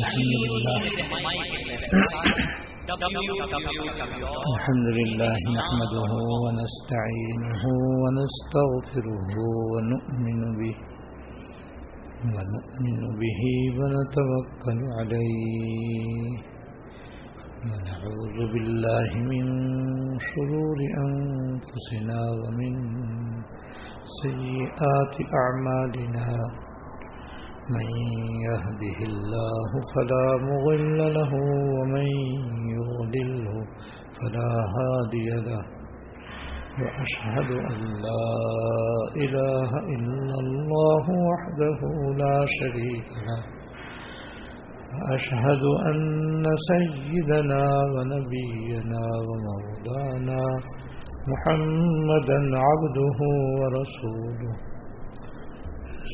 الحمد لله الحمد لله نحمده ونستعينه ونستغفره ونؤمن به ونؤمن به ونتوكل عليه ونعوذ بالله من شرور أنفسنا ومن سيئات أعمالنا من يهده الله فلا مغل له ومن يغدله فلا هادي له وأشهد أن لا إله إلا الله وحده لا شريك له وأشهد أن سيدنا ونبينا ومولانا محمدا عبده ورسوله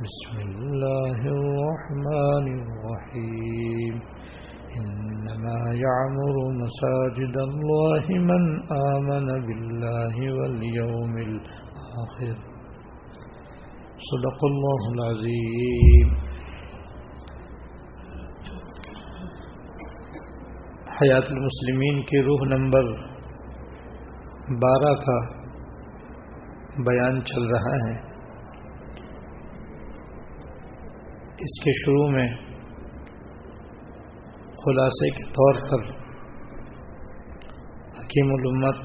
بسم الله الرحمن الرحيم. إنما يعمر مساجد الله من آمن بالله واليوم الآخر. صدق الله العظيم. حیات المسلمین کی روح نمبر بارہ کا بیان چل رہا ہے۔ اس کے شروع میں خلاصے کے طور پر حکیم الامت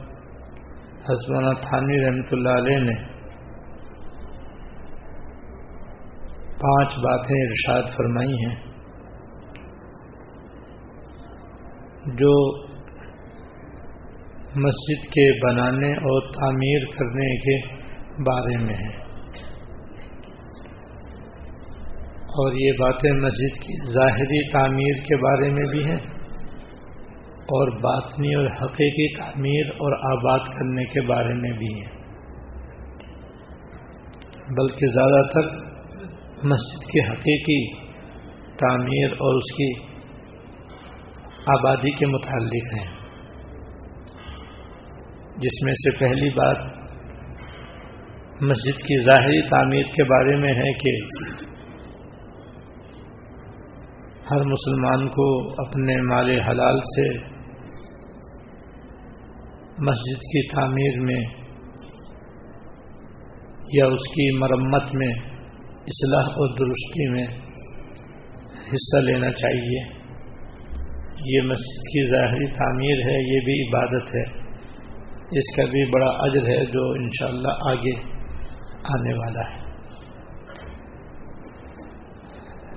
حسمانہ تھانی رحمۃ اللہ علیہ نے پانچ باتیں ارشاد فرمائی ہیں جو مسجد کے بنانے اور تعمیر کرنے کے بارے میں ہیں۔ اور یہ باتیں مسجد کی ظاہری تعمیر کے بارے میں بھی ہیں اور باطنی اور حقیقی تعمیر اور آباد کرنے کے بارے میں بھی ہیں۔ بلکہ زیادہ تر مسجد کی حقیقی تعمیر اور اس کی آبادی کے متعلق ہیں۔ جس میں سے پہلی بات مسجد کی ظاہری تعمیر کے بارے میں ہے کہ ہر مسلمان کو اپنے مال حلال سے مسجد کی تعمیر میں یا اس کی مرمت میں، اصلاح اور درستی میں حصہ لینا چاہیے۔ یہ مسجد کی ظاہری تعمیر ہے، یہ بھی عبادت ہے۔ اس کا بھی بڑا اجر ہے جو انشاءاللہ آگے آنے والا ہے۔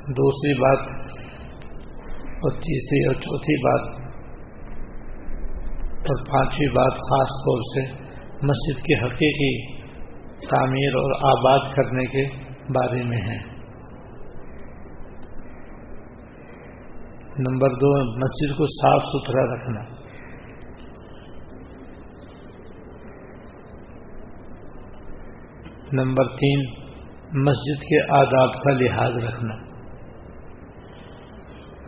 دوسری بات اور تیسری اور چوتھی بات اور پانچویں بات خاص طور سے مسجد کی حقیقی تعمیر اور آباد کرنے کے بارے میں ہے۔ نمبر دو، مسجد کو صاف ستھرا رکھنا۔ نمبر تین، مسجد کے آداب کا لحاظ رکھنا۔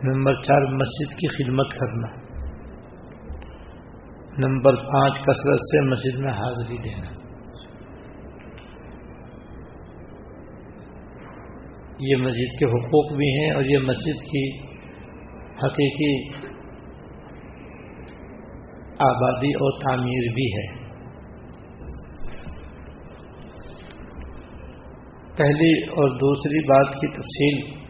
نمبر چار، مسجد کی خدمت کرنا۔ نمبر پانچ، کثرت سے مسجد میں حاضری دینا۔ یہ مسجد کے حقوق بھی ہیں اور یہ مسجد کی حقیقی آبادی اور تعمیر بھی ہے۔ پہلی اور دوسری بات کی تفصیل۔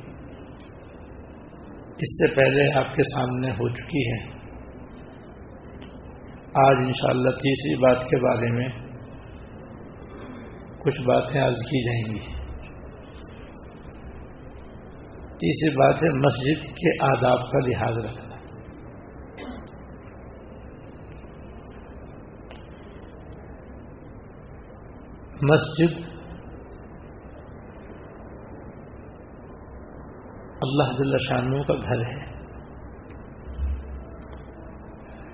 اس سے پہلے آپ کے سامنے ہو چکی ہے۔ آج انشاءاللہ تیسری بات کے بارے میں کچھ باتیں عرض کی جائیں گی۔ تیسری بات ہے مسجد کے آداب کا لحاظ رکھنا۔ مسجد اللہ جل شانوں کا گھر ہے۔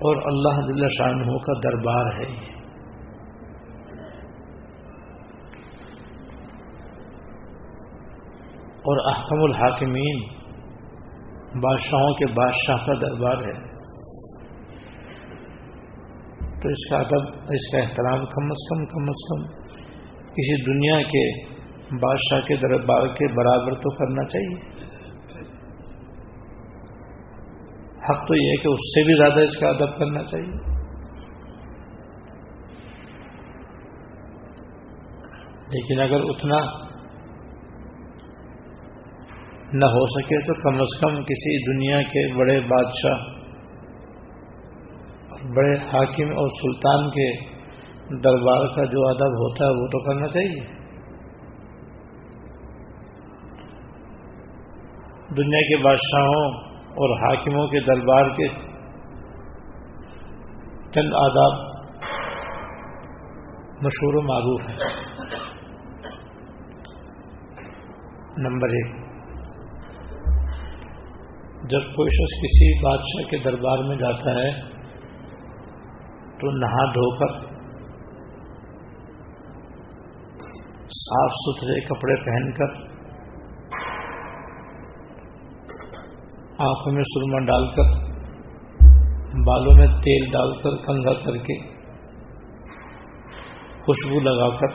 اور اللہ دل شاہ کا دربار ہے۔ یہ اور احکم الحاکمین بادشاہوں کے بادشاہ کا دربار ہے۔ تو اس کا ادب، اس کا احترام کم از کم کم از کم کسی دنیا کے بادشاہ کے دربار کے برابر تو کرنا چاہیے۔ حق تو یہ ہے کہ اس سے بھی زیادہ اس کا ادب کرنا چاہیے۔ لیکن اگر اتنا نہ ہو سکے تو کم از کم کسی دنیا کے بڑے بادشاہ، بڑے حاکم اور سلطان کے دربار کا جو ادب ہوتا ہے وہ تو کرنا چاہیے۔ دنیا کے بادشاہوں اور حاکموں کے دربار کے چند آداب مشہور و معروف ہیں۔ نمبر ایک، جب کوئی شخص کسی بادشاہ کے دربار میں جاتا ہے تو نہا دھو کر صاف ستھرے کپڑے پہن کر آنکھوں میں سرما ڈال کر، بالوں میں تیل ڈال کر کنگا کر کے خوشبو لگا کر۔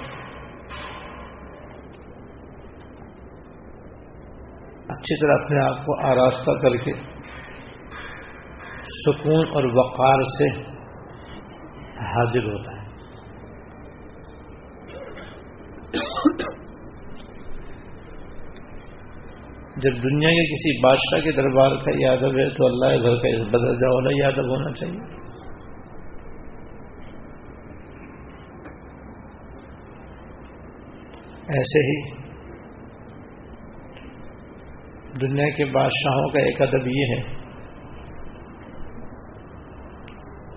اچھی طرح اپنے آپ کو آراستہ کر کے سکون اور وقار سے حاضر ہوتا ہے۔ جب دنیا کے کسی بادشاہ کے دربار کا یادب ہے تو اللہ گھر کا بدل جا والا یادب ہونا چاہیے۔ ایسے ہی دنیا کے بادشاہوں کا ایک ادب یہ ہے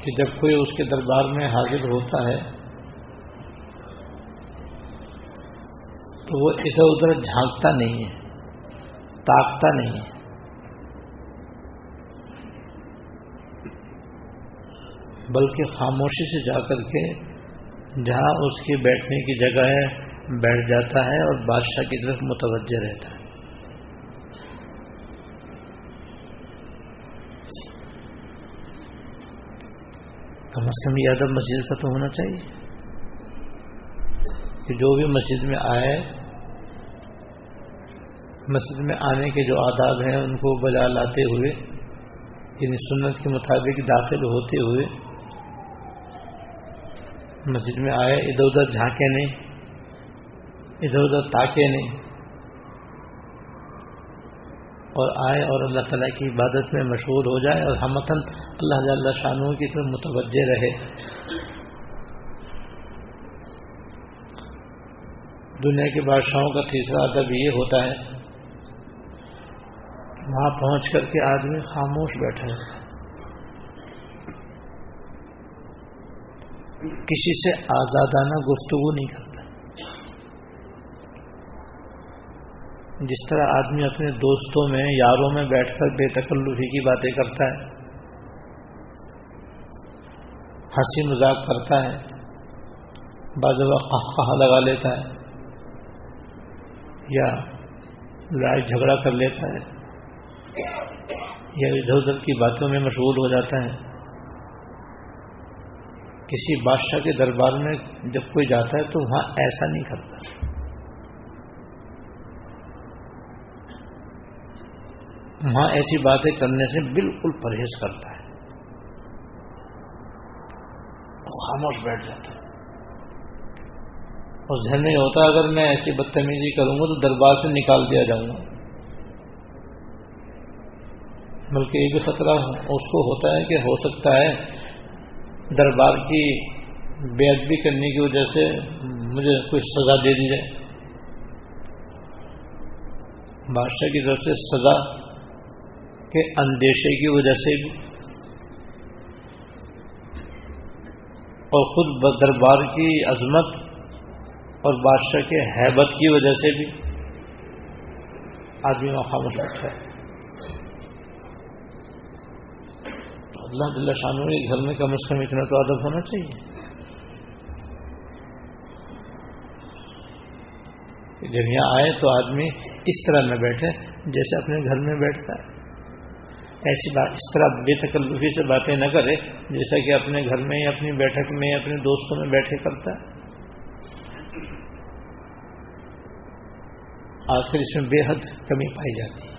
کہ جب کوئی اس کے دربار میں حاضر ہوتا ہے تو وہ ادھر ادھر جھانکتا نہیں ہے۔ تاکتا نہیں ہے۔ بلکہ خاموشی سے جا کر کے جہاں اس کے بیٹھنے کی جگہ ہے، بیٹھ جاتا ہے اور بادشاہ کی طرف متوجہ رہتا ہے۔ کم از کم یہ ادب مسجد کا تو ہونا چاہیے۔ کہ جو بھی مسجد میں آئے مسجد میں آنے کے جو آداب ہیں، ان کو بجا لاتے ہوئے یعنی سنت کے مطابق داخل ہوتے ہوئے، مسجد میں آئے، ادھر ادھر جھانکے نہیں ادھر ادھر تاکے نہیں اور آئے اور اللہ تعالیٰ کی عبادت میں مشہور ہو جائے اور ہمتن اللہ جل شانوں کی طرف متوجہ رہے۔ دنیا کے بادشاہوں کا تیسرا ادب یہ ہوتا ہے وہاں پہنچ کر کے آدمی خاموش بیٹھا ہے۔ کسی سے آزادانہ گفتگو نہیں کرتا۔ جس طرح آدمی اپنے دوستوں میں، یاروں میں بیٹھ کر بے تکلفی کی باتیں کرتا ہے، ہنسی مذاق کرتا ہے، بعض وقت لگا لیتا ہے یا لڑائی جھگڑا کر لیتا ہے۔ یا ادھر ادھر کی باتوں میں مشغول ہو جاتا ہے۔ کسی بادشاہ کے دربار میں جب کوئی جاتا ہے تو وہاں ایسا نہیں کرتا۔ وہاں ایسی باتیں کرنے سے بالکل پرہیز کرتا ہے۔ خاموش بیٹھ جاتا ہے۔ اور ذہن میں ہوتا ہے، اگر میں ایسی بدتمیزی کروں گا تو دربار سے نکال دیا جاؤں گا۔ بلکہ یہ بھی خطرہ اس کو ہوتا ہے کہ ہو سکتا ہے دربار کی بے ادبی کرنے کی وجہ سے مجھے کچھ سزا دے دی جائے۔ بادشاہ کی طرف سے سزا کے اندیشے کی وجہ سے بھی۔ اور خود دربار کی عظمت اور بادشاہ کے حیبت کی وجہ سے بھی آدمی وہاں خاموش بیٹھا ہے۔ اللہ دلہ شانوں کے گھر میں کم از کم اتنا تو ادب ہونا چاہیے۔ جب یہاں آئے تو آدمی اس طرح نہ بیٹھے جیسے اپنے گھر میں بیٹھتا ہے۔ ایسی بات اس طرح بے تکلفی سے باتیں نہ کرے جیسا کہ اپنے گھر میں اپنی بیٹھک میں اپنے دوستوں میں بیٹھے کرتا ہے۔ آج کل اس میں بے حد کمی پائی جاتی ہے۔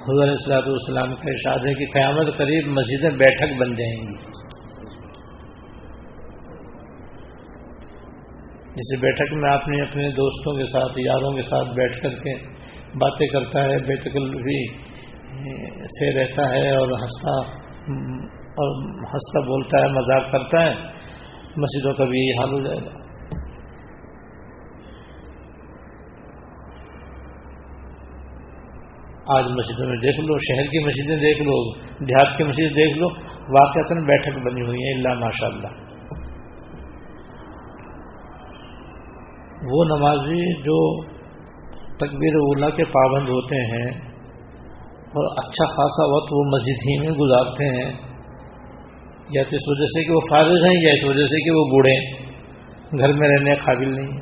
حضور السلاط والسلام کا ارشاد ہے کہ قیامت قریب مسجدیں بیٹھک بن جائیں گی۔ جیسے بیٹھک میں آپ نے اپنے دوستوں کے ساتھ، یاروں کے ساتھ بیٹھ کر کے باتیں کرتا ہے بے تکلفی سے رہتا ہے اور ہنستا اور ہنستا بولتا ہے، مذاق کرتا ہے، مسجدوں کا بھی یہی حال ہو جائے گا۔ آج مسجدوں میں دیکھ لو، شہر کی مسجدیں دیکھ لو، دیہات کی مسجد دیکھ لو واقع بیٹھک بنی ہوئی ہیں، اللہ ماشاء اللہ وہ نمازی جو تکبیر اولا کے پابند ہوتے ہیں اور اچھا خاصا وقت وہ مسجد ہی میں گزارتے ہیں، یا تو اس وجہ سے کہ وہ فارغ ہیں، یا اس وجہ سے کہ وہ بوڑھے گھر میں رہنے قابل نہیں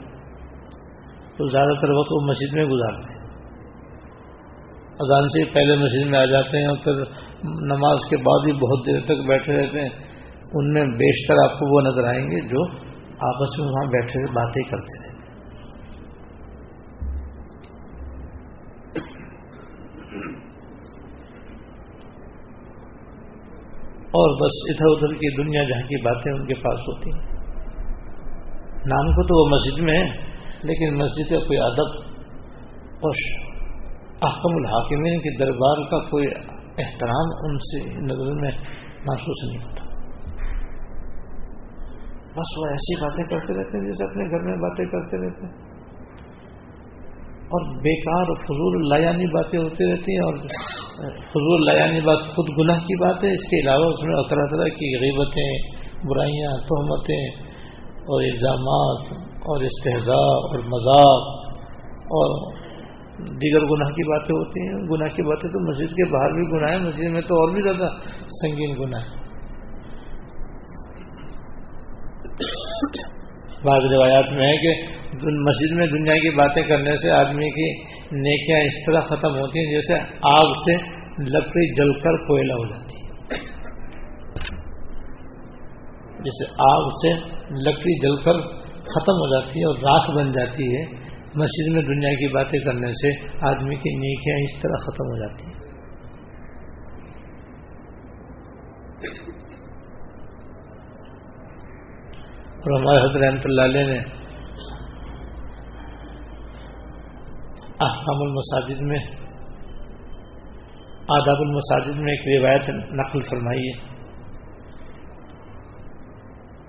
تو زیادہ تر وقت وہ مسجد میں گزارتے ہیں۔ اذان سے پہلے مسجد میں آ جاتے ہیں اور پھر نماز کے بعد بھی بہت دیر تک بیٹھے رہتے ہیں۔ ان میں بیشتر آپ کو وہ نظر آئیں گے جو آپس میں وہاں بیٹھے ہوئے باتیں کرتے رہتے اور بس ادھر ادھر کی دنیا جہاں کی باتیں ان کے پاس ہوتی ہیں۔ نام کو تو وہ مسجد میں ہے، لیکن مسجد کا کوئی ادب اور احکم الحاکمین کے دربار کا کوئی احترام ان سے نظر میں محسوس نہیں ہوتا۔ بس وہ ایسی باتیں کرتے رہتے ہیں جیسے اپنے گھر میں باتیں کرتے رہتے ہیں۔ اور بیکار فضول لایانی باتیں ہوتی رہتی ہیں اور فضول لایانی بات خود گناہ کی بات ہے۔ اس کے علاوہ اس میں طرح طرح کی غیبتیں برائیاں تہمتیں اور الزامات اور استحضاء اور مذاق اور دیگر گناہ کی باتیں ہوتی ہیں، گناہ کی باتیں تو مسجد کے باہر بھی گناہ ہے مسجد میں تو اور بھی زیادہ سنگین گناہ ہے بعض روایات میں ہے کہ مسجد میں دنیا کی باتیں کرنے سے آدمی کی نیکیاں اس طرح ختم ہوتی ہیں جیسے آگ سے لکڑی جل کر کوئلہ ہو جاتی ہے۔ جیسے آگ سے لکڑی جل کر ختم ہو جاتی ہے اور راکھ بن جاتی ہے۔ مسجد میں دنیا کی باتیں کرنے سے آدمی کی نیکیاں اس طرح ختم ہو جاتی ہیں۔ اور ہمارے حضرت رحمۃ اللہ علیہ نے احکام المساجد میں، آداب المساجد میں ایک روایت نقل فرمائی ہے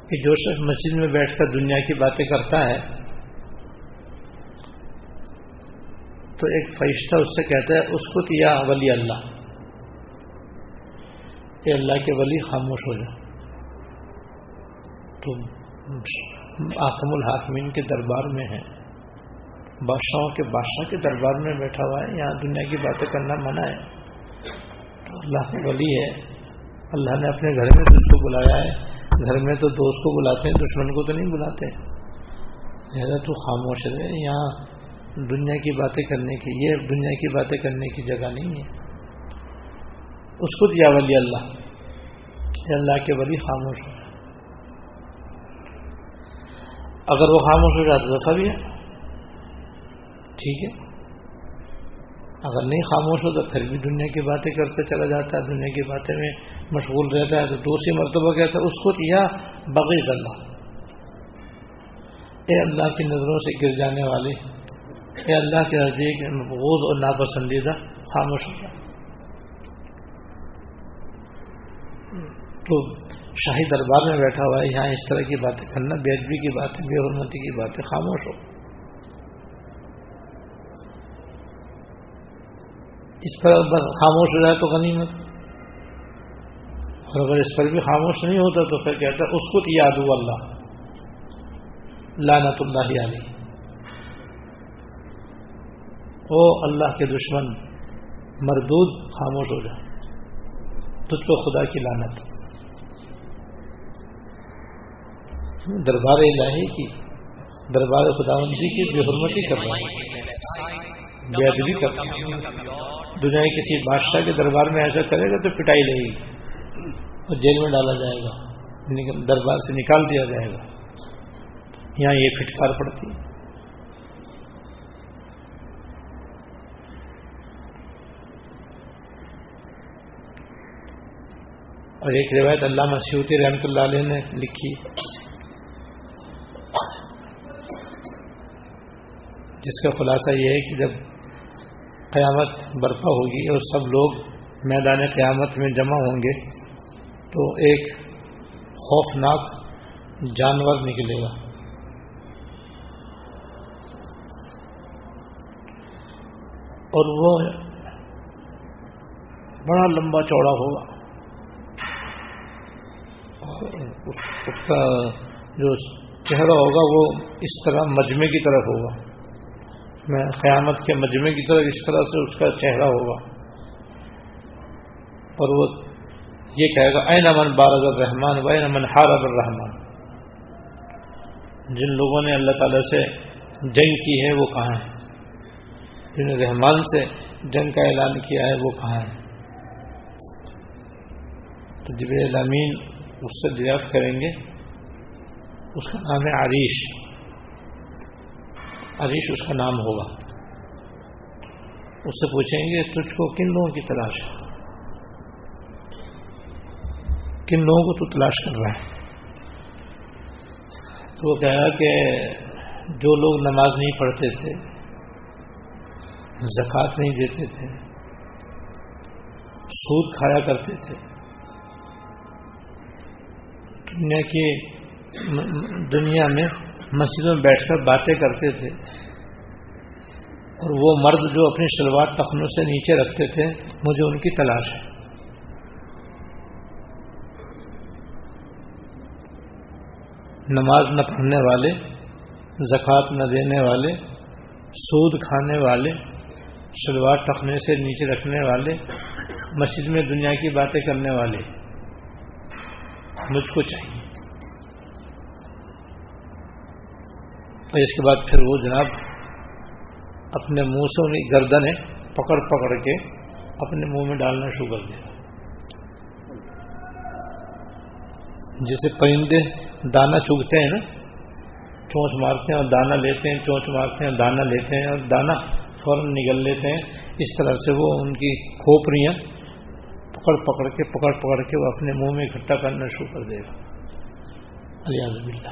کہ جو شخص مسجد میں بیٹھ کر دنیا کی باتیں کرتا ہے تو ایک فرشتہ اس سے کہتا ہے اس کو کیا ولی اللہ۔ کہ اللہ کے ولی، خاموش ہو جائے تو آکم الحاکمین کے دربار میں ہے۔ بادشاہوں کے بادشاہ کے دربار میں بیٹھا ہوا ہے۔ یہاں دنیا کی باتیں کرنا منع ہے۔ تو اللہ کا ولی ہے۔ اللہ نے اپنے گھر میں اس کو بلایا ہے۔ گھر میں تو دوست کو بلاتے ہیں، دشمن کو تو نہیں بلاتے۔ لہٰذا تو خاموش رہے۔ یہاں دنیا کی باتیں کرنے کی، یہ دنیا کی باتیں کرنے کی جگہ نہیں ہے۔ اس کو دیا ولی اللہ۔ اللہ کے ولی خاموش ہو اگر وہ خاموش ہو جاتا تو بھی ہے۔ ٹھیک ہے۔ اگر نہیں خاموش ہو تو پھر بھی دنیا کی باتیں کرتے چلا جاتا ہے۔ دنیا کی باتیں میں مشغول رہتا ہے تو دوسری مرتبہ کہتا ہے، اس کو یا بغیر اللہ۔ اے اللہ کی نظروں سے گر جانے والی اے اللہ کے نزدیک مقبوض اور ناپسندیدہ خاموش ہو۔ تو شاہی دربار میں بیٹھا ہوا ہے، یہاں اس طرح کی باتیں کرنا، بے ادبی کی باتیں، بے حرمتی کی باتیں خاموش ہو۔ اس پر خاموش ہو جائے تو غنیمت اور اگر اس پر بھی خاموش نہیں ہوتا تو پھر کہتا ہے، اس کو یاد ہو اللہ۔ لانت اللہ علی او اللہ کے دشمن، مردود خاموش ہو جائے۔ تجھ کو خدا کی لانت دربار الہی کی، دربار خدا مندی کی بے حرمتی کر رہے ہیں بے ادبی کر رہے ہیں دنیا کسی بادشاہ کے دربار میں ایسا کرے گا تو پٹائی لگے گی۔ اور جیل میں ڈالا جائے گا۔ دربار سے نکال دیا جائے گا۔ یہاں یہ پھٹکار پڑتی۔ ہے اور ایک روایت اللہ مسیوتی رحمۃ اللہ علیہ نے لکھی۔ جس کا خلاصہ یہ ہے کہ جب قیامت برپا ہوگی اور سب لوگ میدان قیامت میں جمع ہوں گے، تو ایک خوفناک جانور نکلے گا۔ اور وہ بڑا لمبا چوڑا ہوگا۔ اس کا جو چہرہ ہوگا وہ اس طرح مجمے کی طرف ہوگا۔ میں قیامت کے مجمے کی طرف اس طرح سے اس کا چہرہ ہوگا۔ اور وہ یہ کہے گا اے نمن بارد الرحمان و نمن حارب الرحمان جن لوگوں نے اللہ تعالی سے جنگ کی ہے وہ کہاں ہے جنہوں نے رحمان سے جنگ کا اعلان کیا ہے وہ کہاں ہے تو جب امین اس سے دریافت کریں گے۔ اس کا نام ہے عریش۔ عریش اس کا نام ہوگا۔ اس سے پوچھیں گے، تجھ کو کن لوگوں کی تلاش ہے؟ کن لوگوں کو تو تلاش کر رہا ہے؟ تو وہ کہا کہ جو لوگ نماز نہیں پڑھتے تھے، زکوٰۃ نہیں دیتے تھے، سود کھایا کرتے تھے دنیا کی دنیا میں مسجدوں میں بیٹھ کر باتیں کرتے تھے اور وہ مرد جو اپنی شلوار تخنوں سے نیچے رکھتے تھے، مجھے ان کی تلاش ہے۔ نماز نہ پڑھنے والے، زکوٰۃ نہ دینے والے، سود کھانے والے، شلوار ٹخنے سے نیچے رکھنے والے، مسجد میں دنیا کی باتیں کرنے والے۔ مجھ کو چاہیے۔ اور اس کے بعد پھر وہ جناب اپنے منہ سے انہیں گردنیں پکڑ پکڑ کے اپنے منہ میں ڈالنا شروع کر دیا۔ جیسے پرندے دانا چگتے ہیں نا، چونچ مارتے ہیں اور دانا لیتے ہیں، چونچ مارتے ہیں دانا لیتے ہیں اور دانا فوراً نگل لیتے ہیں۔ اس طرح سے وہ ان کی کھوپڑیاں پکڑ پکڑ کے پکڑ پکڑ کے وہ اپنے منہ میں اکٹھا کرنا شروع کر دے گا۔ الیاز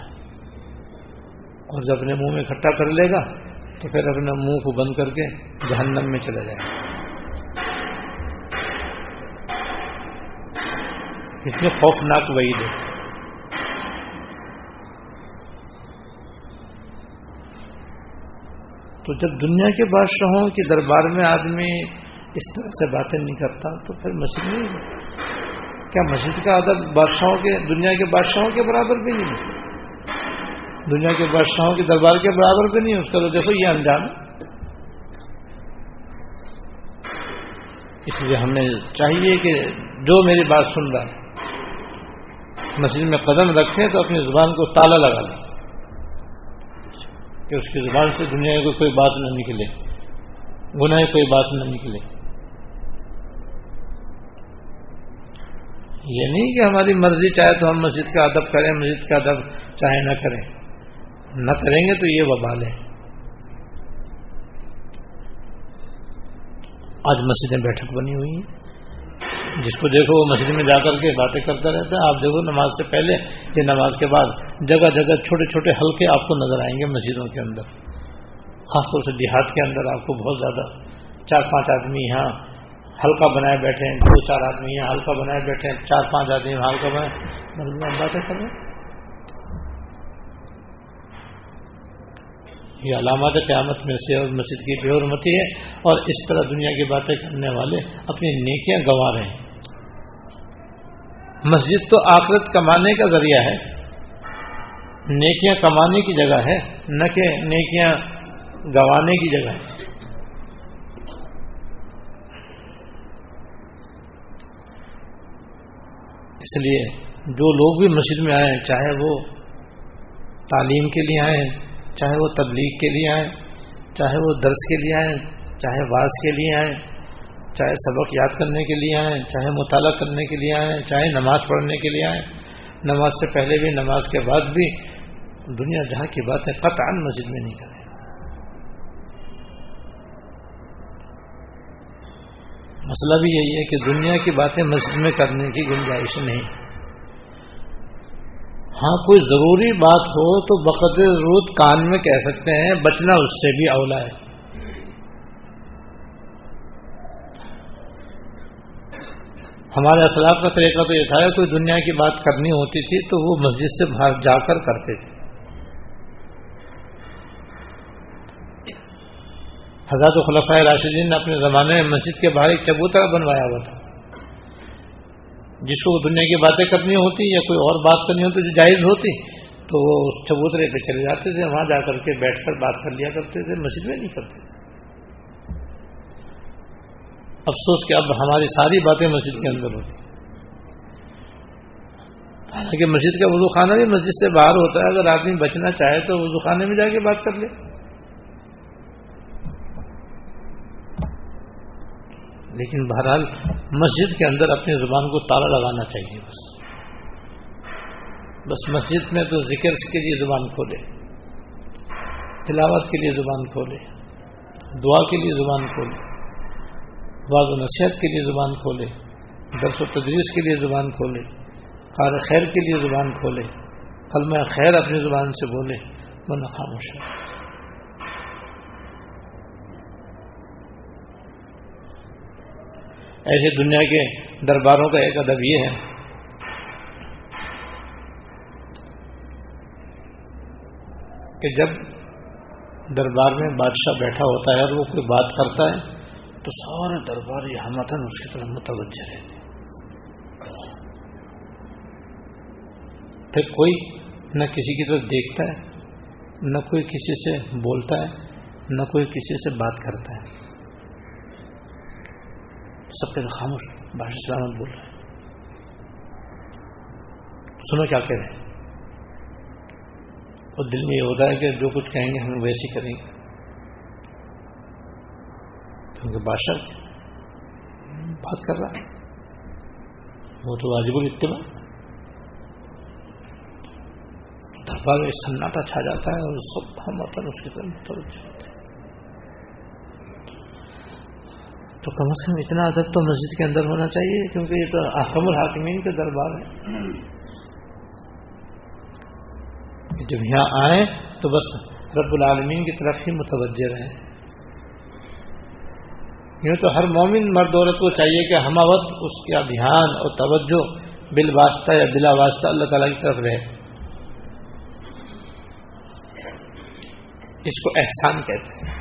اور جب اپنے منہ میں اکٹھا کر لے گا تو پھر اپنے منہ کو بند کر کے جہنم میں چلا جائے گا۔ اتنے خوفناک وعید ہے۔ تو جب دنیا کے بادشاہوں کے دربار میں آدمی اس طرح سے باتیں نہیں کرتا، تو پھر مسجد نہیں کیا مسجد کا ادب بادشاہوں کے، دنیا کے بادشاہوں کے برابر بھی نہیں دنیا کے بادشاہوں کے دربار کے برابر بھی نہیں اس کا تو دیکھو، یہ انجام۔ اس لیے ہمیں چاہیے کہ جو میری بات سن رہا ہے، مسجد میں قدم رکھیں تو اپنی زبان کو تالا لگا لیں۔ کہ اس کی زبان سے دنیا کو کوئی بات نہ نکلے، گناہ کوئی بات نہ نکلے۔ یہ نہیں کہ ہماری مرضی چاہے تو ہم مسجد کا ادب کریں، مسجد کا ادب چاہے نہ کریں۔ نہ کریں گے تو یہ وبال ہے۔ آج مسجدیں بیٹھک بنی ہوئی ہیں۔ جس کو دیکھو وہ مسجد میں جا کر کے باتیں کرتا رہتا ہے۔ آپ دیکھو نماز سے پہلے یا نماز کے بعد جگہ جگہ چھوٹے چھوٹے حلقے آپ کو نظر آئیں گے مسجدوں کے اندر۔ خاص طور سے دیہات کے اندر آپ کو بہت زیادہ چار پانچ آدمی یہاں ہلکا بنائے بیٹھے ہیں، دو چار آدمی یہاں ہلکا بنائے بیٹھے ہیں، چار پانچ آدمی ہلکا بنائے۔ ہم باتیں کر رہے یہ علامات قیامت میں سے اور مسجد کی بے حرمتی ہے۔ اور اس طرح دنیا کی باتیں کرنے والے اپنی نیکیاں گنوا رہے ہیں۔ مسجد تو آخرت کمانے کا ذریعہ ہے۔ نیکیاں کمانے کی جگہ ہے، نہ کہ نیکیاں گنوانے کی جگہ ہے۔ اس لیے جو لوگ بھی مسجد میں آئیں چاہے وہ تعلیم کے لیے آئیں چاہے وہ تبلیغ کے لیے آئیں چاہے وہ درس کے لیے آئیں چاہے واز کے لیے آئیں چاہے سبق یاد کرنے کے لیے آئیں چاہے مطالعہ کرنے کے لیے آئیں چاہے نماز پڑھنے کے لیے آئیں نماز سے پہلے بھی، نماز کے بعد بھی دنیا جہاں کی باتیں قطعا مسجد میں نہیں کریں مسئلہ بھی یہی ہے کہ دنیا کی باتیں مسجد میں کرنے کی گنجائش نہیں۔ ہاں کوئی ضروری بات ہو تو بقدر ضرورت کان میں کہہ سکتے ہیں، بچنا اس سے بھی اولا ہے۔ ہمارے اسلاف کا طریقہ تو یہ تھا کہ کوئی دنیا کی بات کرنی ہوتی تھی تو وہ مسجد سے باہر جا کر کرتے تھے۔ حضرت خلفۂ راشدین نے اپنے زمانے میں مسجد کے باہر ایک چبوترا بنوایا ہوا تھا۔ جس کو دنیا کی باتیں کرنی ہوتی یا کوئی اور بات کرنی ہوتی جو جائز ہوتی، تو وہ اس چبوترے پہ چلے جاتے تھے، وہاں جا کر کے بیٹھ کر بات کر لیا کرتے تھے، مسجد میں نہیں کرتے تھے۔ افسوس کہ اب ہماری ساری باتیں مسجد کے اندر ہوتی۔ حالانکہ مسجد کا وضو خانہ بھی مسجد سے باہر ہوتا ہے، اگر آدمی بچنا چاہے تو وضو خانے میں جا کے بات کر لے۔ لیکن بہرحال مسجد کے اندر اپنی زبان کو تالا لگانا چاہیے بس۔ بس مسجد میں تو ذکر کے لیے زبان کھولے، تلاوت کے لیے زبان کھولے، دعا کے لیے زبان کھولے، بعض و نصیحت کے لیے زبان کھولے، درس و تدریس کے لیے زبان کھولے، کار خیر کے لیے زبان کھولے، کلمہ خیر اپنی زبان سے بولے ورنہ خاموش ہے۔ ایسے دنیا کے درباروں کا ایک ادب یہ ہے۔ کہ جب دربار میں بادشاہ بیٹھا ہوتا ہے اور وہ کوئی بات کرتا ہے، تو سارے دربار یہ متن اس کی طرف متوجہ رہتے پھر کوئی نہ کسی کی طرف دیکھتا ہے، نہ کوئی کسی سے بولتا ہے، نہ کوئی کسی سے بات کرتا ہے۔ سب کے خاموش بادشاہ سلامت بول رہے سنو کیا کہہ رہے ہیں۔ اور دل میں یہ ہوتا ہے کہ جو کچھ کہیں گے ہم ویسے کریں گے۔ کیونکہ بادشاہ بات کر رہا ہے۔ وہ تو واجب الاتباع دربار میں سناٹا چھا جاتا ہے اور سب ہم وطن اس کی طرف متوجہ ہوتے ہیں۔ تو کم از کم اتنا ادب تو مسجد کے اندر ہونا چاہیے، کیونکہ یہ تو احکم الحاکمین کے دربار ہے جب یہاں آئیں تو بس رب العالمین کی طرف ہی متوجہ رہیں۔ یوں تو ہر مومن مرد عورت کو چاہیے کہ ہم وقت اس کا دھیان اور توجہ بل واسطہ یا بلا واسطہ اللہ تعالی کی طرف رہے۔ اس کو احسان کہتے ہیں۔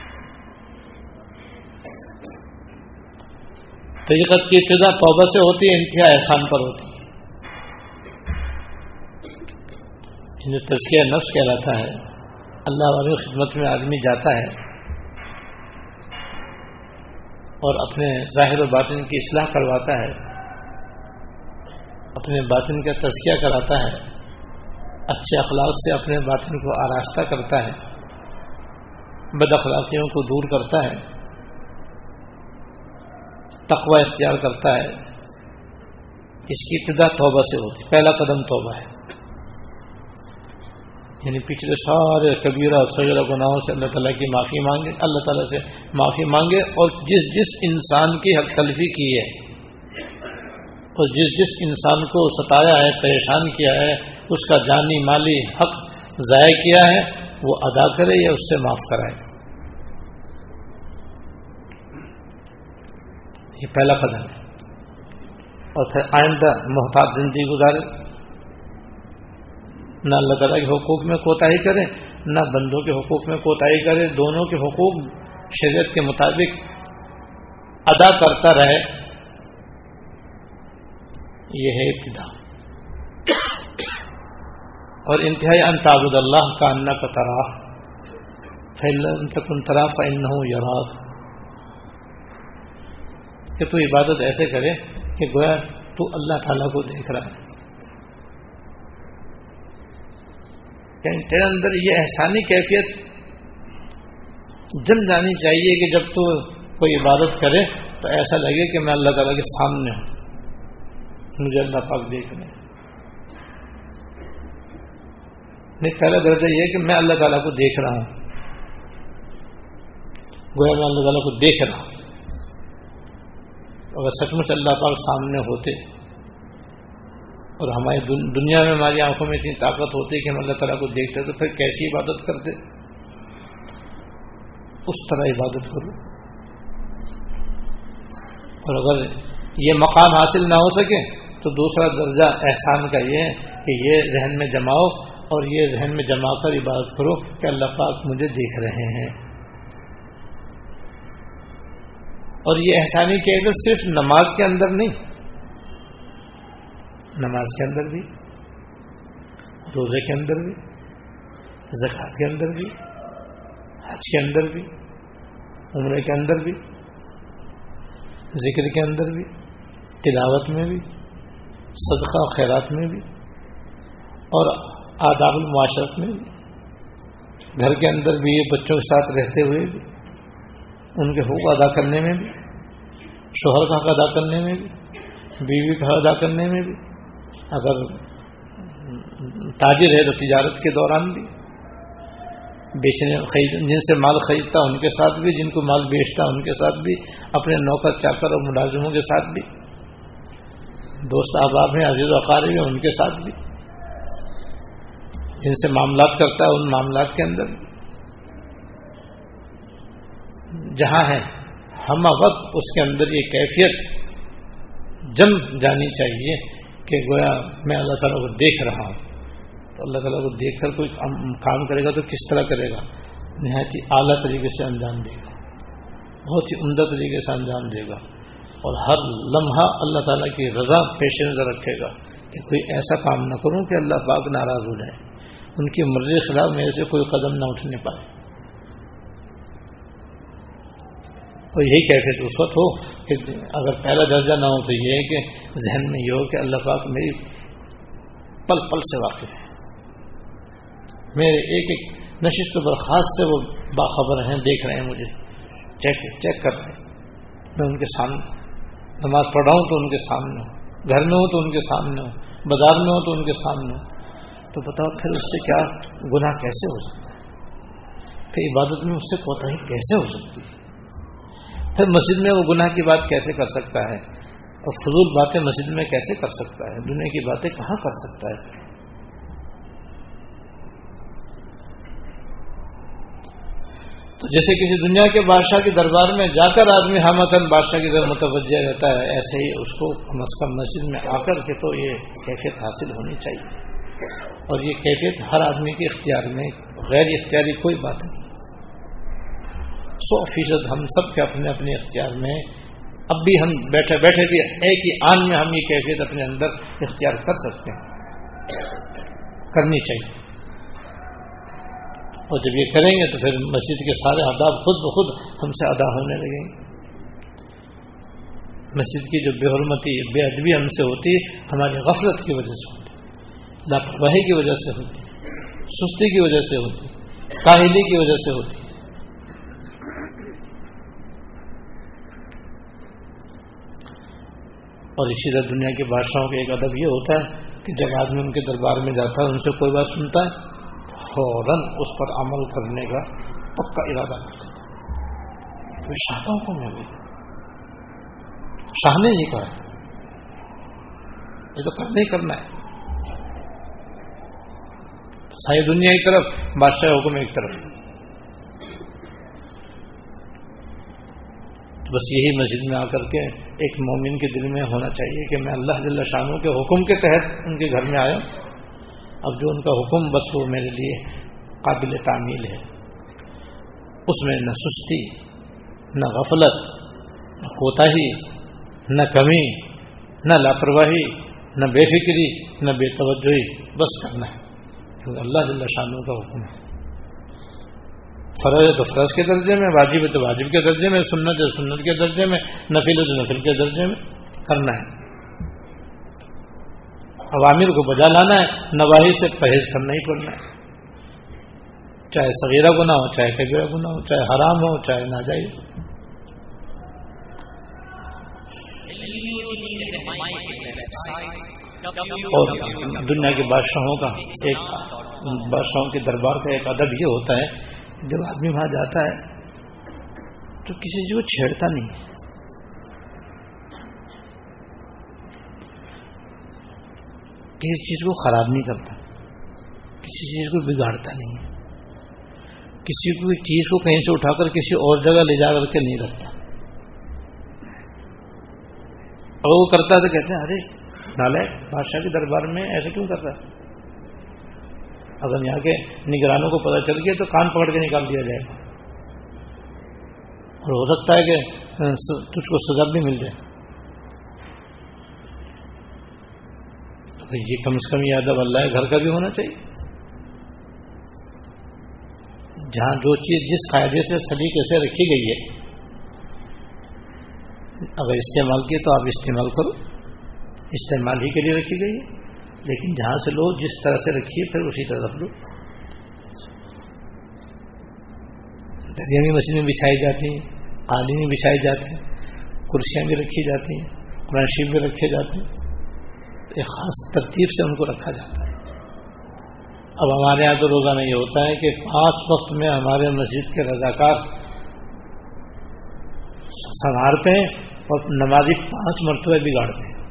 طریقت کی ابتدا توبہ سے ہوتی ہے، انتہا احسان پر ہوتی ہے۔ جو تزکیہ نفس کہلاتا ہے، اللہ والی خدمت میں آدمی جاتا ہے اور اپنے ظاہر و باطن کی اصلاح کرواتا ہے، اپنے باطن کا تزکیہ کراتا ہے، اچھے اخلاق سے اپنے باطن کو آراستہ کرتا ہے، بد اخلاقیوں کو دور کرتا ہے۔ تقوی اختیار کرتا ہے، اس کی ابتدا توبہ سے ہوتی، پہلا قدم توبہ ہے۔ یعنی پچھلے سارے کبیرہ سجرہ گناہوں سے اللہ تعالیٰ کی معافی مانگے، اللہ تعالیٰ سے معافی مانگے، اور جس جس انسان کی حق تلفی کی ہے، اور جس جس انسان کو ستایا ہے، پریشان کیا ہے، اس کا جانی، مالی حق ضائع کیا ہے، وہ ادا کرے یا اس سے معاف کرائے۔ یہ پہلا قدم ہے۔ اور پھر آئندہ محتاط زندگی گزارے۔ نہ اللہ تعالیٰ کے حقوق میں کوتا ہی کرے، نہ بندوں کے حقوق میں کوتا ہی کرے، دونوں کے حقوق شریعت کے مطابق ادا کرتا رہے۔ یہ ہے ابتدا۔ اور انتہائی انتاب اللہ کا انا کا تراف تکن طرح ان کہ تو عبادت ایسے کرے کہ گویا تو اللہ تعالیٰ کو دیکھ رہا ہے۔ یعنی تیرے اندر یہ احسانی کیفیت جم جانی چاہیے کہ جب تو کوئی عبادت کرے تو ایسا لگے کہ میں اللہ تعالیٰ کے سامنے ہوں۔ مجھے اللہ پاک دیکھ رہے نہیں، پہلا درجہ یہ کہ میں اللہ تعالیٰ کو دیکھ رہا ہوں۔ گویا میں اللہ تعالیٰ کو دیکھ رہا ہوں۔ اگر سچ مچ اللہ پاک سامنے ہوتے اور ہماری دنیا میں ہماری آنکھوں میں اتنی طاقت ہوتی کہ ہم اللہ تعالیٰ کو دیکھتے تو پھر کیسی عبادت کرتے؟ اس طرح عبادت کرو۔ اور اگر یہ مقام حاصل نہ ہو سکے تو دوسرا درجہ احسان کا یہ ہے کہ یہ ذہن میں جماؤ اور یہ ذہن میں جما کر عبادت کرو کہ اللہ پاک مجھے دیکھ رہے ہیں۔ اور یہ احسانی کہ صرف نماز کے اندر نہیں، نماز کے اندر بھی، روزے کے اندر بھی زکات کے اندر بھی، حج کے اندر بھی، عمرے کے اندر بھی، ذکر کے اندر بھی، تلاوت میں بھی، صدقہ خیرات میں بھی، اور آداب المعاشرت میں بھی۔ گھر کے اندر بھی بچوں کے ساتھ رہتے ہوئے بھی۔ ان کے حقوق ادا کرنے میں بھی، شوہر کا حق ادا کرنے میں بھی، بیوی کا حق ادا کرنے میں بھی، اگر تاجر ہے تو تجارت کے دوران بھی، بیچنے، خرید، جن سے مال خریدتا ان کے ساتھ بھی، جن کو مال بیچتا ان کے ساتھ بھی، اپنے نوکر، چاکر اور ملازموں کے ساتھ بھی، دوست احباب ہیں، عزیز و اقارب ہیں، ان کے ساتھ بھی۔ جن سے معاملات کرتا ہے، ان معاملات کے اندر بھی۔ جہاں ہے، ہم وقت اس کے اندر یہ کیفیت جم جانی چاہیے کہ گویا میں اللہ تعالیٰ کو دیکھ رہا ہوں۔ تو اللہ تعالیٰ کو دیکھ کر کوئی کام کرے گا تو کس طرح کرے گا؟ نہایت ہی اعلیٰ طریقے سے انجام دے گا۔ بہت ہی عمدہ طریقے سے انجام دے گا۔ اور ہر لمحہ اللہ تعالیٰ کی رضا پیش نظر رکھے گا کہ کوئی ایسا کام نہ کروں کہ اللہ پاک ناراض ہو جائے۔ ان کی مرضی خلاف میرے سے کوئی قدم نہ اٹھنے پائے۔ اور یہی کیفیت اس وقت ہو کہ اگر پہلا درجہ نہ ہو تو یہ ہے کہ ذہن میں یہ ہو کہ اللہ پاک میری پل پل سے واقف ہے۔ میرے ایک ایک نشست و برخاست سے وہ باخبر ہیں، دیکھ رہے ہیں مجھے۔ چیک چیک کر رہے ہیں۔ میں ان کے سامنے نماز پڑھ رہا ہوں تو ان کے سامنے ہوں۔ گھر میں ہوں تو ان کے سامنے ہوں۔ بازار میں ہوں تو ان کے سامنے ہوں۔ تو بتاؤ پھر اس سے کیا گناہ کیسے ہو سکتا ہے؟ پھر عبادت میں اس سے کوتاہی کیسے ہو سکتی ہے؟ پھر مسجد میں وہ گناہ کی بات کیسے کر سکتا ہے؟ اور فضول باتیں مسجد میں کیسے کر سکتا ہے؟ دنیا کی باتیں کہاں کر سکتا ہے؟ تو جیسے کسی دنیا کے بادشاہ کے دربار میں جا کر آدمی ہمتن بادشاہ کی طرف متوجہ رہتا ہے، ایسے ہی اس کو کم از کم مسجد میں آ کر کے تو یہ کیفیت حاصل ہونی چاہیے۔ اور یہ کیفیت ہر آدمی کے اختیار میں، غیر اختیاری کوئی بات نہیں۔ سو فیصد ہم سب کے اپنے اپنے اختیار میں اب بھی ہم بیٹھے بیٹھے بھی ایک ہی آن میں ہم یہ کیفیت اپنے اندر اختیار کر سکتے ہیں۔ کرنی چاہیے۔ اور جب یہ کریں گے تو پھر مسجد کے سارے آداب خود بخود ہم سے ادا ہونے لگیں۔ گے مسجد کی جو بے حرمتی، بے ادبی ہم سے ہوتی، ہماری غفلت کی وجہ سے ہوتی، لاپرواہی کی وجہ سے ہوتی، سستی کی وجہ سے ہوتی، کاہلی کی وجہ سے ہوتی۔ اور اسی طرح دنیا کے بادشاہوں کا ایک ادب یہ ہوتا ہے کہ جب آدمی ان کے دربار میں جاتا ہے، ان سے کوئی بات سنتا ہے، فوراً اس پر عمل کرنے کا پکا ارادہ کر دیتا ہے۔ شاہوں کو میں بھی شاہ نے یہ کہا، یہ تو کرنا ہی کرنا ہے۔ ساری دنیا ایک طرف بادشاہ حکم ایک طرف۔ بس یہی مسجد میں آ کر کے ایک مومن کے دل میں ہونا چاہیے کہ میں اللہ جل شاہوں کے حکم کے تحت ان کے گھر میں آیا اب جو ان کا حکم بس وہ میرے لیے قابل تعمیل ہے۔ اس میں نہ سستی، نہ غفلت، نہ کوتاہی، نہ کمی، نہ لاپرواہی، نہ بے فکری، نہ بے توجہی، بس کرنا ہے۔ کیونکہ اللہ جل شاہوں کا حکم ہے۔ فرض ہے تو فرض کے درجے میں، واجب ہے تو واجب کے درجے میں، سنت ہے سنت کے درجے میں، نفل ہے تو نفل کے درجے میں کرنا ہے۔ عوامر کو بجا لانا ہے، نواحی سے پرہیز کرنا ہی پڑنا ہے۔ چاہے سغیرہ گنا ہو، چاہے کبیرہ گنا ہو، چاہے حرام ہو، چاہے ناجائز۔ اور دنیا کے بادشاہوں کا ایک، بادشاہوں کے دربار کا ایک ادب یہ ہوتا ہے جب آدمی وہاں جاتا ہے تو کسی چیز کو چھیڑتا نہیں کسی چیز کو خراب نہیں کرتا۔ کسی چیز کو بگاڑتا نہیں کسی کو چیز کو کہیں سے اٹھا کر کسی اور جگہ لے جا کر کے نہیں رکھتا۔ اور وہ کرتا تو کہتے ہیں، ارے، نالے، بادشاہ کے دربار میں ایسے کیوں کرتا ہے؟ اگر یہاں کے نگرانوں کو پتہ چل گیا تو کان پکڑ کے نکال دیا جائے گا۔ اور ہو سکتا ہے کہ تجھ کو سزا بھی مل جائے۔ یہ کم از کم یہ ادب اللہ گھر کا بھی ہونا چاہیے۔ جہاں جو چیز جس قاعدے سے سلیقے سے رکھی گئی ہے، اگر استعمال کیے تو آپ استعمال کرو۔ استعمال ہی کے لیے رکھی گئی ہے۔ لیکن جہاں سے لو جس طرح سے رکھیے، پھر اسی طرح رکھ لو۔ دریا مچھلیاں بچھائی جاتی ہیں قالین بچھائی جاتی ہیں، کرسیاں بھی رکھی جاتی ہیں، قرآن شریف بھی رکھے جاتے ہیں۔ ایک خاص ترتیب سے ان کو رکھا جاتا ہے۔ اب ہمارے یہاں تو روزانہ یہ ہوتا ہے کہ پانچ وقت میں ہمارے مسجد کے رضاکار سنوارتے ہیں اور نمازی پانچ مرتبہ بگاڑتے ہیں۔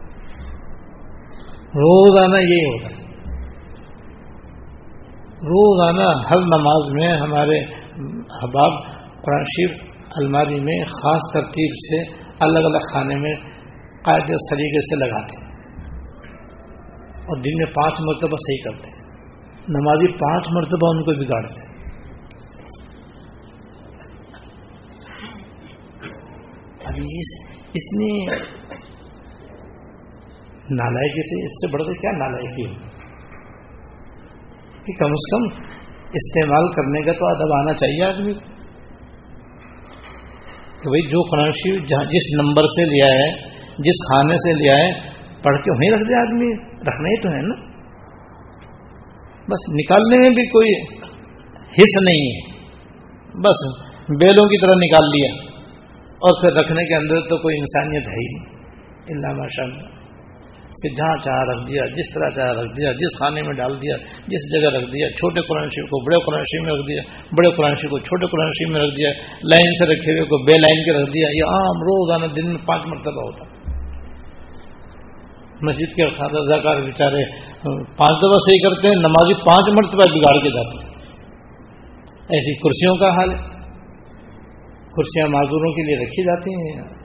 روزانہ یہی ہوتا ہے۔ روزانہ ہر نماز میں ہمارے حباب قرآن شریف الماری میں خاص ترتیب سے الگ الگ کھانے میں قاعدے طریقے سے لگاتے ہیں۔ اور دن میں پانچ مرتبہ صحیح کرتے ہیں۔ نمازی پانچ مرتبہ ان کو بگاڑتے ہیں۔ ابھی اس میں نالائکی سے، اس سے بڑھ کر کیا نالائکی ہو کہ کم از کم استعمال کرنے کا تو ادب آنا چاہیے آدمی کہ بھائی جو قرآن شریف جس نمبر سے لیا ہے، جس کھانے سے لیا ہے، پڑھ کے وہیں رکھ دے آدمی، رکھنا ہی تو ہے نا۔ بس نکالنے میں بھی کوئی حص نہیں ہے۔ بس بیلوں کی طرح نکال لیا۔ اور پھر رکھنے کے اندر تو کوئی انسانیت ہے ہی نہیں۔ اللہ ماشاء اللہ کہ جہاں چاہ رکھ دیا، جس طرح چاہ رکھ دیا، جس خانے میں ڈال دیا، جس جگہ رکھ دیا، چھوٹے قرآن شریف کو بڑے قرآن شریف میں رکھ دیا، بڑے قرآن شریف کو چھوٹے قرآن شریف میں رکھ دیا، لائن سے رکھے ہوئے کو بے لائن کے رکھ دیا، یہ عام روزانہ دن میں پانچ مرتبہ ہوتا مسجد کے خاطر رضاکار بیچارے پانچ دفعہ صحیح کرتے ہیں، نمازی پانچ مرتبہ بگاڑ کے جاتے ہیں۔ ایسی کرسیوں کا حال ہے۔ کرسیاں معذوروں کے لیے رکھی جاتی ہیں۔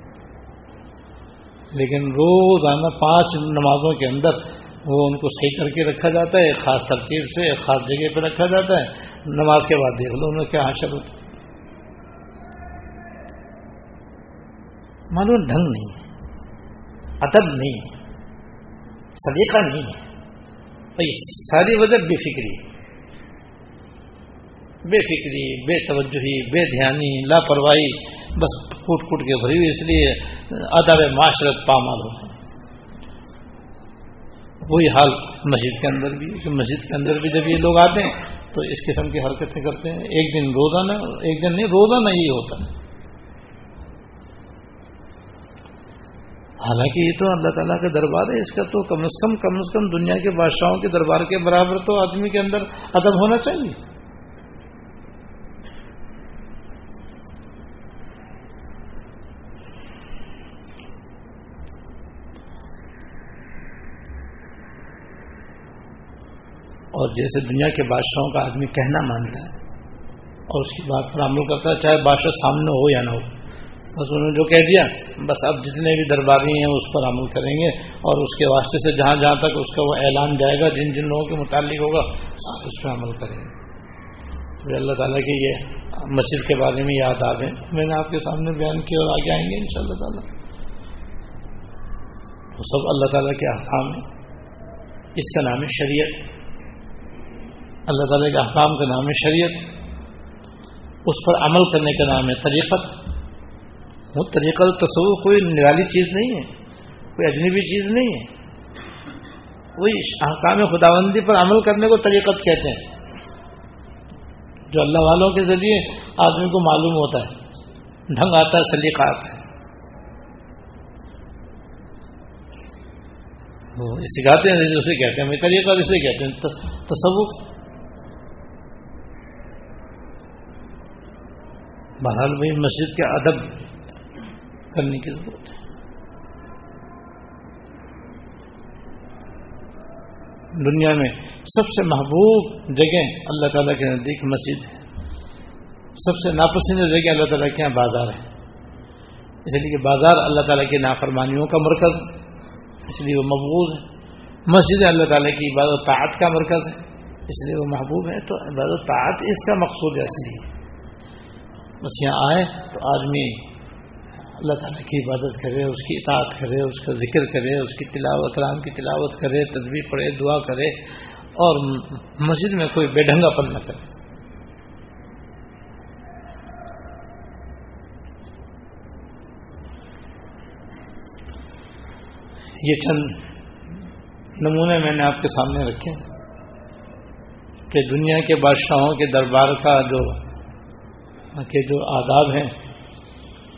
لیکن روزانہ پانچ نمازوں کے اندر وہ ان کو صحیح کر کے رکھا جاتا ہے، ایک خاص ترتیب سے، ایک خاص جگہ پہ رکھا جاتا ہے۔ نماز کے بعد دیکھ لو انہیں کیا حاصل ہوتا معلوم ڈھنگ نہیں ہے، ادب نہیں ہے سلیقہ نہیں ہے۔ ساری وجہ بے فکری بے فکری، بے توجہی، بے دھیانی، لاپرواہی، بس کوٹ کوٹ کے بھری ہوئی، اس لیے ادب معاشرت پامال ہوتے ہیں وہی حال مسجد کے اندر بھی کہ مسجد کے اندر بھی جب یہ لوگ آتے ہیں، تو اس قسم کی حرکتیں کرتے ہیں۔ ایک دن روزانہ، ایک دن نہیں، روزانہ یہ ہوتا ہے۔ حالانکہ یہ تو اللہ تعالیٰ کا دربار ہے، اس کا تو کم از کم کم از کم دنیا کے بادشاہوں کے دربار کے برابر تو آدمی کے اندر ادب ہونا چاہیے۔ اور جیسے دنیا کے بادشاہوں کا آدمی کہنا مانتا ہے اور اس کی بات پر عمل کرتا ہے، چاہے بادشاہ سامنے ہو یا نہ ہو۔ بس انہوں نے جو کہہ دیا، بس اب جتنے بھی درباری ہیں اس پر عمل کریں گے اور اس کے واسطے سے جہاں جہاں تک اس کا وہ اعلان جائے گا، جن جن لوگوں کے متعلق ہوگا آپ اس پہ عمل کریں گے۔ اللہ تعالیٰ کی یہ مسجد کے بارے میں یاد آ گئے۔ میں نے آپ کے سامنے بیان کیا اور آگے آئیں گے ان شاء اللہ تعالیٰ۔ وہ سب اللہ تعالیٰ کے احکام ہیں۔ اس کا نام ہے شریعت۔ اللہ تعالیٰ کے احکام کا نام ہے شریعت، اس پر عمل کرنے کا نام ہے طریقت۔ وہ طریقہ تصور کوئی نرالی چیز نہیں ہے، کوئی اجنبی چیز نہیں ہے۔ وہی احکام خداوندی پر عمل کرنے کو طریقت کہتے ہیں۔ جو اللہ والوں کے ذریعے آدمی کو معلوم ہوتا ہے، ڈھنگ آتا ہے، سلیقہ آتا ہے۔ وہ سکھاتے ہیں اسے کہتے ہیں، طریقہ اسے کہتے ہیں تصور بہرحال بھائی مسجد کے ادب کرنے کی ضرورت ہے۔ دنیا میں سب سے محبوب جگہ اللہ تعالیٰ کے نزدیک مسجد ہے سب سے ناپسندیدہ جگہ اللہ تعالیٰ کے یہاں بازار ہے۔ اس لیے کہ بازار اللہ تعالیٰ کی نافرمانیوں کا مرکز اس لیے وہ مقبول ہے۔ مسجد اللہ تعالیٰ کی عبادت طاعت کا مرکز ہے۔ اس لیے وہ محبوب ہے۔ تو عبادت طاعت اس کا مقصود ہے۔ اس لیے بس یہاں آئے تو آدمی اللہ تعالیٰ کی عبادت کرے، اس کی اطاعت کرے، اس کا ذکر کرے، اس کی تلاوت کرام کی تلاوت کرے تصویر پڑھے، دعا کرے اور مسجد میں کوئی بے ڈھنگا پن نہ کرے۔ یہ چند نمونے میں نے آپ کے سامنے رکھے کہ دنیا کے بادشاہوں کے دربار کا جو کے جو آداب ہیں،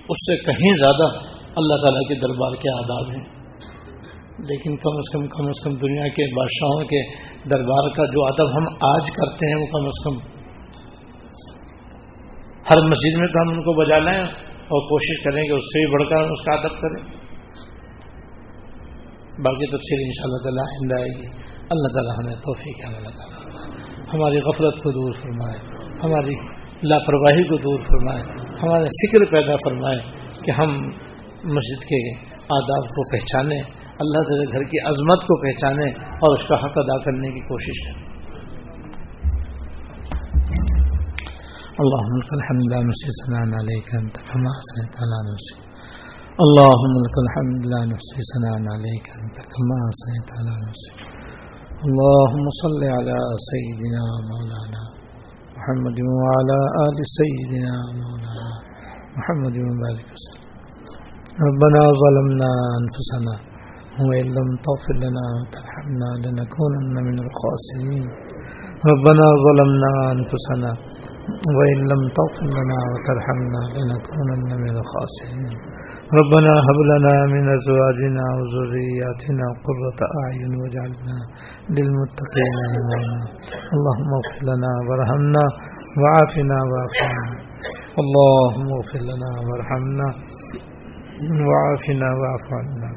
اس سے کہیں زیادہ اللہ تعالیٰ کے دربار کے آداب ہیں۔ لیکن کم از کم کم از کم دنیا کے بادشاہوں کے دربار کا جو ادب ہم آج کرتے ہیں، وہ کم از کم ہر مسجد میں تو ہم ان کو بجا لیں اور کوشش کریں کہ اس سے بھی بڑھ کر اس کا ادب کریں۔ باقی تفصیل ان شاء اللہ تعالیٰ آئندہ آئے گی۔ اللہ تعالیٰ ہمیں توفیق ہے اللہ تعالیٰ ہماری غفلت کو دور فرمائے۔ ہماری لاپرواہی کو دور فرمائے ہمارے فکر پیدا فرمائے کہ ہم مسجد کے آداب کو پہچانیں اللہ تعالی گھر کی عظمت کو پہچانیں اور اس کا حق ادا کرنے کی کوشش کریں۔ اللهم لك الحمد لا نحصي ثناء عليك انت كما اثنيت على نفسك اللهم لك الحمد لا نحصي ثناء عليك انت كما اثنيت على نفسك اللهم صل على سيدنا مولانا محمد وعلى آل سيدنا مولانا محمد وبارك وسلم. ربنا ظلمنا أنفسنا وإن لم تغفر لنا وترحمنا لنكونن من الخاسرين. ربنا ظلمنا أنفسنا وإن لم تغفر لنا وترحمنا لنكونن من الخاسرين. ربنا هب لنا من أزواجنا وذرياتنا قرة أعين واجعلنا للمتقين إماما. اللهم اغفر لنا وارحمنا وعافنا واعف عنا اللهم اغفر لنا وارحمنا وعافنا واعف عنا.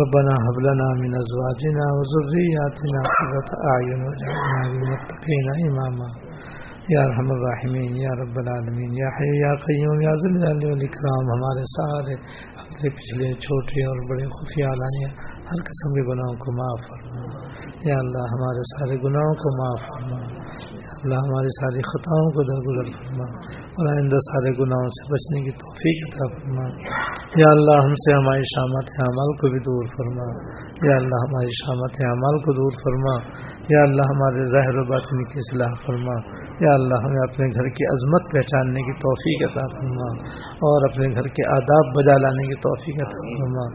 ربنا هب لنا من أزواجنا وذرياتنا قرة أعين واجعلنا للمتقين إماما. یا رحم الرحمین یا رب العالمین، یا حی، یا قیوم، یا ذلال والاکرام ہمارے سارے اپنے پچھلے چھوٹے اور بڑے خفیہ علانیہ ہر قسم کے گناہوں کو معاف فرما۔ یا اللہ، ہمارے سارے گناہوں کو معاف فرما۔ یا اللہ، ہماری ساری خطاؤں کو درگزر فرما اور آئندہ سارے گناہوں سے بچنے کی توفیق عطا فرما۔ یا اللہ، ہم سے ہماری شامت عمل کو بھی دور فرما۔ یا اللہ، ہماری شامت عمل کو دور فرما۔ یا اللہ ہمارے ظاہر و باطن کی اصلاح فرما۔ یا اللہ ہمیں اپنے گھر کی عظمت پہچاننے کی توفیق عطا فرما۔ اور اپنے گھر کے آداب بجا لانے کی توفیق عطا فرما۔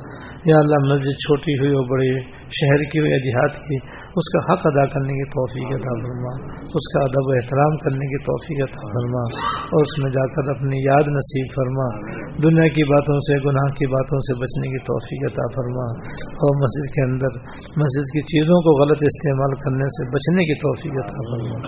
یا اللہ مسجد چھوٹی ہوئی اور بڑی شہر کی ہوئی یا دیہات کی اس کا حق ادا کرنے کی توفیق عطا فرما، اس کا ادب و احترام کرنے کی توفیق عطا فرما، اور اس میں جا کر اپنی یاد نصیب فرما۔ دنیا کی باتوں سے، گناہ کی باتوں سے بچنے کی توفیق عطا فرما۔ اور مسجد کے اندر، مسجد کی چیزوں کو غلط استعمال کرنے سے بچنے کی توفیق عطا فرما۔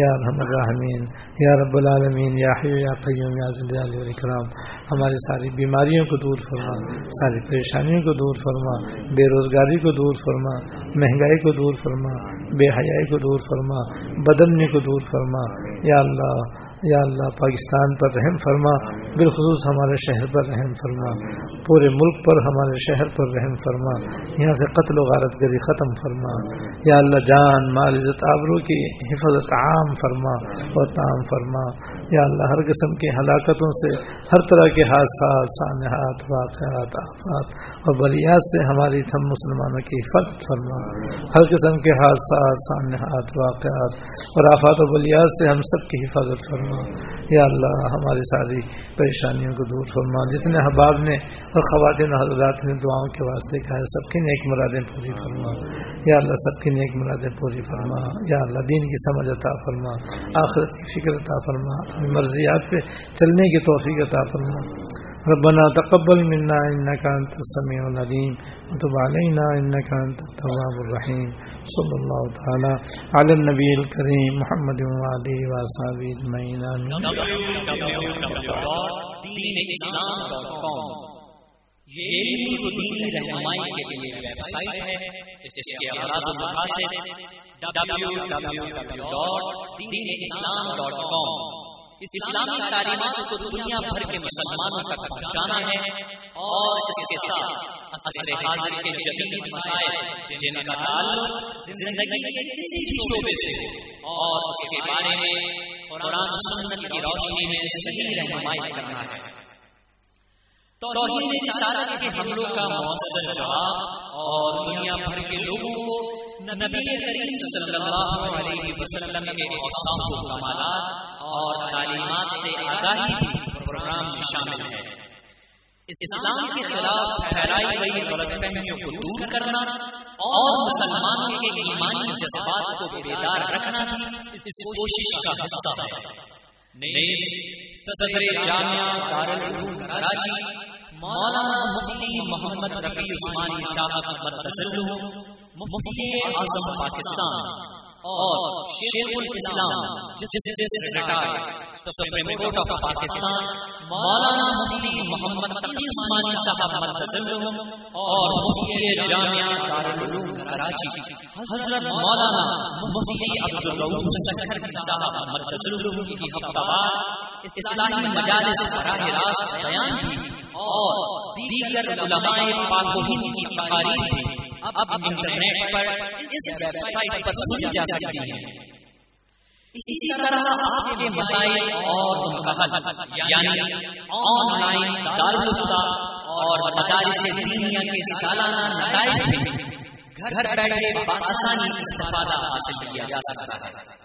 یا رحم الرحمین یا رب العالمین، یا حیو یا قیوم، یا ذلال اکرام، ہماری ساری بیماریوں کو دور فرما، ساری پریشانیوں کو دور فرما، بے روزگاری کو دور فرما، مہنگائی کو دور فرما، بے حیائی کو دور فرما، بدمنی کو دور فرما۔ یا اللہ یا اللہ پاکستان پر رحم فرما، بالخصوص ہمارے شہر پر رحم فرما، پورے ملک پر ہمارے شہر پر رحم فرما، یہاں سے قتل و غارت گری ختم فرما۔ یا اللہ جان، مال، عزت، آبرو کی حفاظت عام فرما اور تعام فرما۔ یا اللہ ہر قسم کی ہلاکتوں سے، ہر طرح کے حادثات سانحات واقعات، آفات اور بلیات سے ہماری تھم مسلمانوں کی حفاظت فرما۔ ہر قسم کے حادثات سانحات واقعات اور آفات و بلیات سے ہم سب کی حفاظت فرما۔ یا اللہ ہماری ساری پریشانیوں کو دور فرما۔ جتنے احباب نے اور خواتین حضرات نے دعاؤں کے واسطے کہا ہے، سب کی نیک مرادیں پوری فرما۔ یا اللہ، سب کی نیک مرادیں پوری فرما۔ یا اللہ، دین کی سمجھ عطا فرما۔ آخرت کی فکر عطا فرما۔ اپنی مرضیات پہ چلنے کی توفیق عطا فرما۔ ربنا تقبل منا انك انت السميع العليم وتب علينا انك انت التواب الرحيم صلى الله تعالى على النبي الكريم محمد علی وعلى واصحابه اجمعين یہ علمی و دینی رہنمائی کے لیے ویب سائٹ ہے، اس کے اغراض و مقاصد www.deenislam.com اس اسلامی تعلیمات کو دنیا بھر کے مسلمانوں تک پہنچانا ہے اور اس کے ساتھ اصل حاضر کے جدید مسائل جن کا تعلق زندگی کے کسی بھی شعبے سے اور اس کے بارے میں قرآن سنت کی روشنی میں صحیح رہنمائی کرنا ہے۔ توہین سارا کے حملوں کا مؤثر جواب اور دنیا بھر کے لوگوں کو نبی کریم صلی اللہ علیہ وسلم کے اوصاف و کمالات اور تعلیمات سے آگاہی پروگرام میں شامل ہے۔ اسلام کے خلاف پھیلائی گئی غلط فہمیوں کو دور کرنا اور مسلمانوں کے ایمانی جذبات کو بیدار رکھنا بھی اس کوشش کا حصہ ہے۔ صدر جامعہ دارالعلوم کراچی مولانا مفتی محمد رفیع عثمانی شاہ احمد مفتی اعظم پاکستان۔ اور شیخ الاسلام justice retire supreme court of Pakistan, Maulana Mufti Muhammad Taqi Usmani صاحب مرکز اور مفتی جامعہ دارالعلوم کراچی حضرت مولانا مفتی عبدالرؤوف سکھر صاحب مرکز کی ہفتہ وار اسلامی مجالس براہ راست بیان بھی اور دیگر علماء پاک و ہند کی تقاریر اب انٹرنیٹ پر اس ویب سائٹ پر سنی جا سکتی ہے۔ اسی طرح آپ کے مسائل اور ان کا حل یعنی آن لائن دارالفتا اور مدارس دینیا کے سالانہ نتائج بھی گھر بیٹھے بآسانی استفادہ حاصل کیا جا سکتا ہے۔